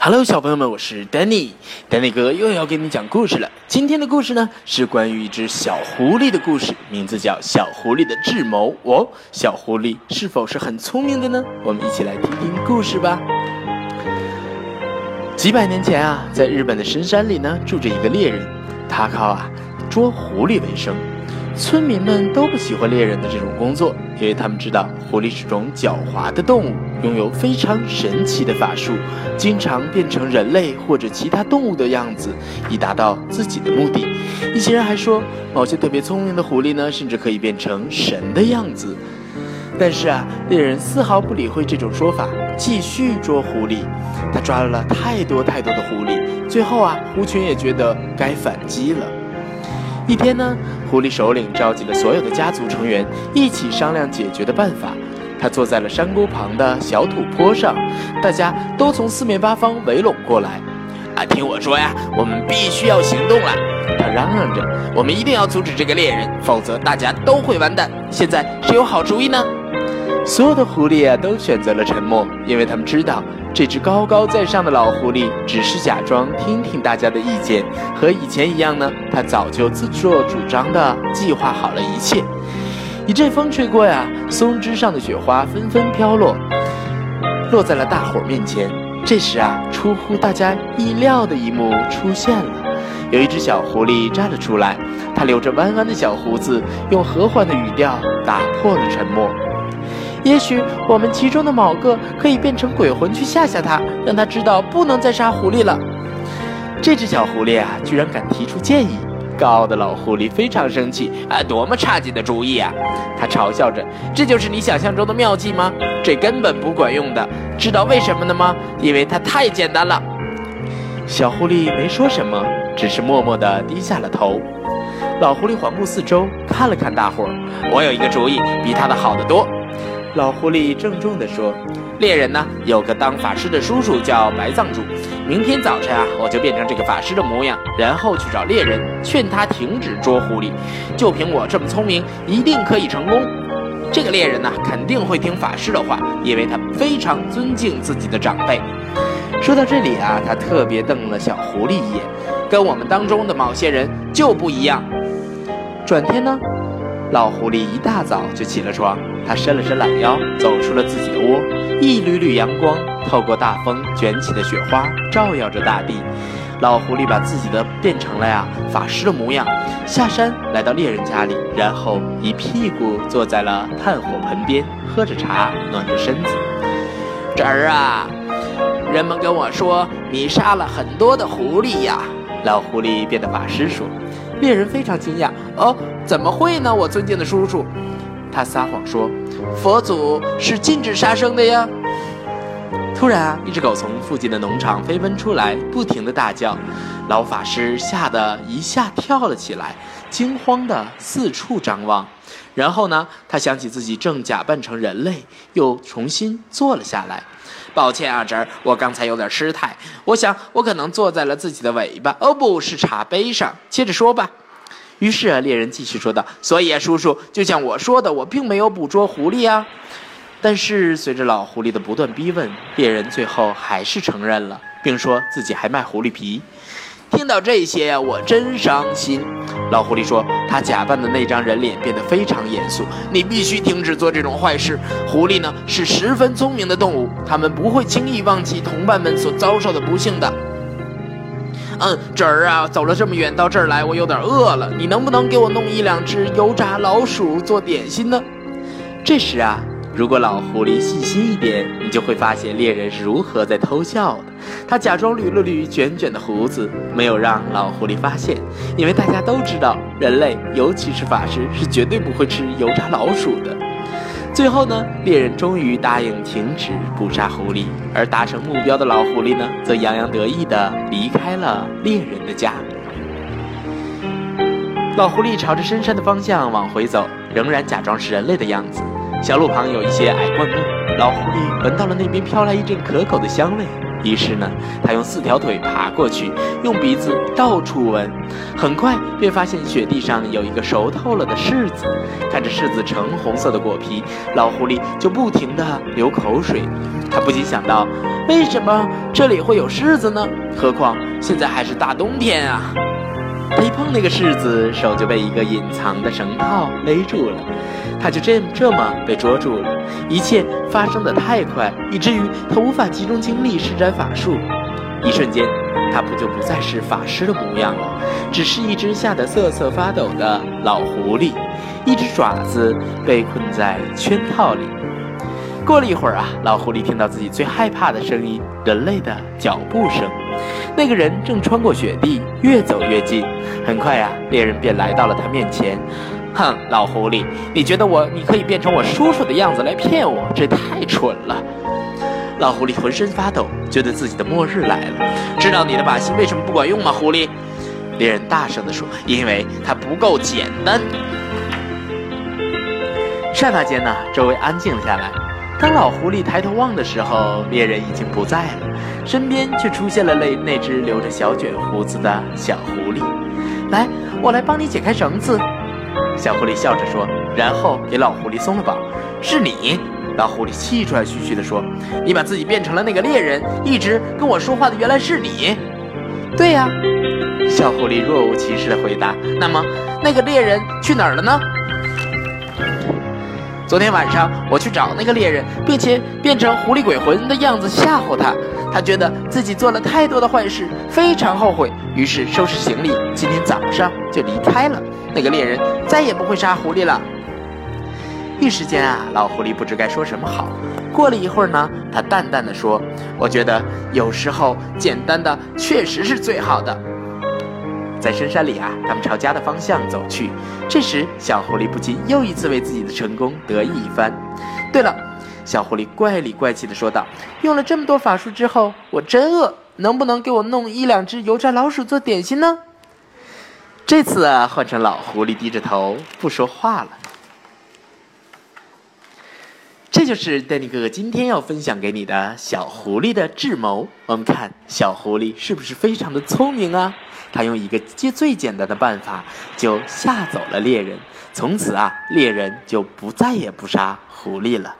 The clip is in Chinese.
Hello，小朋友们，我是 Danny，Danny 哥又要给你讲故事了。今天的故事呢，是关于一只小狐狸的故事，名字叫《小狐狸的智谋》。哦，小狐狸是否是很聪明的呢？我们一起来听听故事吧。几百年前啊，在日本的深山里呢，住着一个猎人，他靠啊捉狐狸为生。村民们都不喜欢猎人的这种工作，因为他们知道狐狸是种狡猾的动物，拥有非常神奇的法术，经常变成人类或者其他动物的样子，以达到自己的目的。一些人还说，某些特别聪明的狐狸呢，甚至可以变成神的样子。但是啊，猎人丝毫不理会这种说法，继续捉狐狸。他抓了太多太多的狐狸，最后啊，狐群也觉得该反击了。一天呢，狐狸首领召集了所有的家族成员，一起商量解决的办法。他坐在了山沟旁的小土坡上，大家都从四面八方围拢过来。啊，听我说呀，我们必须要行动了！他嚷嚷着，我们一定要阻止这个猎人，否则大家都会完蛋。现在谁有好主意呢？所有的狐狸啊，都选择了沉默，因为他们知道。这只高高在上的老狐狸只是假装听听大家的意见，和以前一样呢。他早就自作主张地计划好了一切。一阵风吹过呀，松枝上的雪花纷纷飘落，落在了大伙儿面前。这时啊，出乎大家意料的一幕出现了：有一只小狐狸站了出来，它留着弯弯的小胡子，用和缓的语调打破了沉默。也许我们其中的某个可以变成鬼魂去吓吓他，让他知道不能再杀狐狸了。这只小狐狸啊，居然敢提出建议！高傲的老狐狸非常生气啊，多么差劲的主意啊！他嘲笑着：“这就是你想象中的妙计吗？这根本不管用的。知道为什么呢吗？因为它太简单了。”小狐狸没说什么，只是默默地低下了头。老狐狸环顾四周，看了看大伙儿：“我有一个主意，比他的好得多。”老狐狸郑重地说：“猎人呢，有个当法师的叔叔叫白藏主。明天早晨啊，我就变成这个法师的模样，然后去找猎人，劝他停止捉狐狸。就凭我这么聪明，一定可以成功。这个猎人呢，肯定会听法师的话，因为他非常尊敬自己的长辈。”说到这里啊，他特别瞪了小狐狸一眼，跟我们当中的某些人就不一样。转天呢？老狐狸一大早就起了床，他伸了伸懒腰，走出了自己的窝。一缕缕阳光透过大风卷起的雪花，照耀着大地。老狐狸把自己的变成了呀法师的模样，下山来到猎人家里，然后一屁股坐在了炭火盆边，喝着茶，暖着身子。侄儿啊，人们跟我说你杀了很多的狐狸呀。老狐狸变的法师说。猎人非常惊讶，哦，怎么会呢？我尊敬的叔叔，他撒谎说，佛祖是禁止杀生的呀。突然啊，一只狗从附近的农场飞奔出来，不停地大叫。老法师吓得一下跳了起来，惊慌地四处张望。然后呢，他想起自己正假扮成人类，又重新坐了下来。抱歉啊，侄儿，我刚才有点失态。我想我可能坐在了自己的尾巴，哦，不是茶杯上。接着说吧。于是啊，猎人继续说道：“所以啊，叔叔，就像我说的，我并没有捕捉狐狸啊。但是随着老狐狸的不断逼问，猎人最后还是承认了，并说自己还卖狐狸皮。”听到这些呀，我真伤心。老狐狸说：“他假扮的那张人脸变得非常严肃。你必须停止做这种坏事。狐狸呢是十分聪明的动物，它们不会轻易忘记同伴们所遭受的不幸的。”嗯，侄儿啊，走了这么远到这儿来，我有点饿了。你能不能给我弄一两只油炸老鼠做点心呢？这时啊。如果老狐狸细心一点，你就会发现猎人是如何在偷笑的。他假装捋了捋卷卷的胡子，没有让老狐狸发现，因为大家都知道，人类尤其是法师是绝对不会吃油炸老鼠的。最后呢，猎人终于答应停止捕杀狐狸，而达成目标的老狐狸呢，则洋洋得意地离开了猎人的家。老狐狸朝着深山的方向往回走，仍然假装是人类的样子。小路旁有一些矮灌木，老狐狸闻到了那边飘来一阵可口的香味，于是呢，他用四条腿爬过去，用鼻子到处闻，很快便发现雪地上有一个熟透了的柿子。看着柿子橙红色的果皮，老狐狸就不停地流口水。他不禁想到，为什么这里会有柿子呢？何况现在还是大冬天啊！他一碰那个柿子，手就被一个隐藏的绳套勒住了，他就这这么被捉住了。一切发生的太快，以至于他无法集中精力施展法术。一瞬间，他不就不再是法师的模样了，只是一只吓得瑟瑟发抖的老狐狸，一只爪子被困在圈套里。过了一会儿啊，老狐狸听到自己最害怕的声音——人类的脚步声。那个人正穿过雪地，越走越近。很快呀，猎人便来到了他面前。哼，老狐狸，你觉得我你可以变成我叔叔的样子来骗我？这太蠢了！老狐狸浑身发抖，觉得自己的末日来了。知道你的把戏为什么不管用吗？狐狸，猎人大声地说：“因为它不够简单。”刹那间呢，周围安静了下来。当老狐狸抬头望的时候，猎人已经不在了，身边却出现了那那只留着小卷胡子的小狐狸。来，我来帮你解开绳子。小狐狸笑着说，然后给老狐狸松了绑。是你，老狐狸气喘吁吁地说：“你把自己变成了那个猎人，一直跟我说话的原来是你。”对呀，小狐狸若无其事地回答。那么，那个猎人去哪儿了呢？昨天晚上我去找那个猎人，并且变成狐狸鬼魂的样子吓唬他。他觉得自己做了太多的坏事，非常后悔，于是收拾行李，今天早上就离开了。那个猎人再也不会杀狐狸了。一时间啊，老狐狸不知该说什么好。过了一会儿呢，他淡淡的说：“我觉得有时候简单的确实是最好的。”在深山里啊，他们朝家的方向走去。这时，小狐狸不禁又一次为自己的成功得意一番。对了，小狐狸怪里怪气的说道：“用了这么多法术之后，我真饿，能不能给我弄一两只油炸老鼠做点心呢？”这次啊，换成老狐狸低着头不说话了。这就是丹尼哥哥今天要分享给你的小狐狸的智谋。我们看小狐狸是不是非常的聪明啊？他用一个最最简单的办法就吓走了猎人，从此啊，猎人就不再也不杀狐狸了。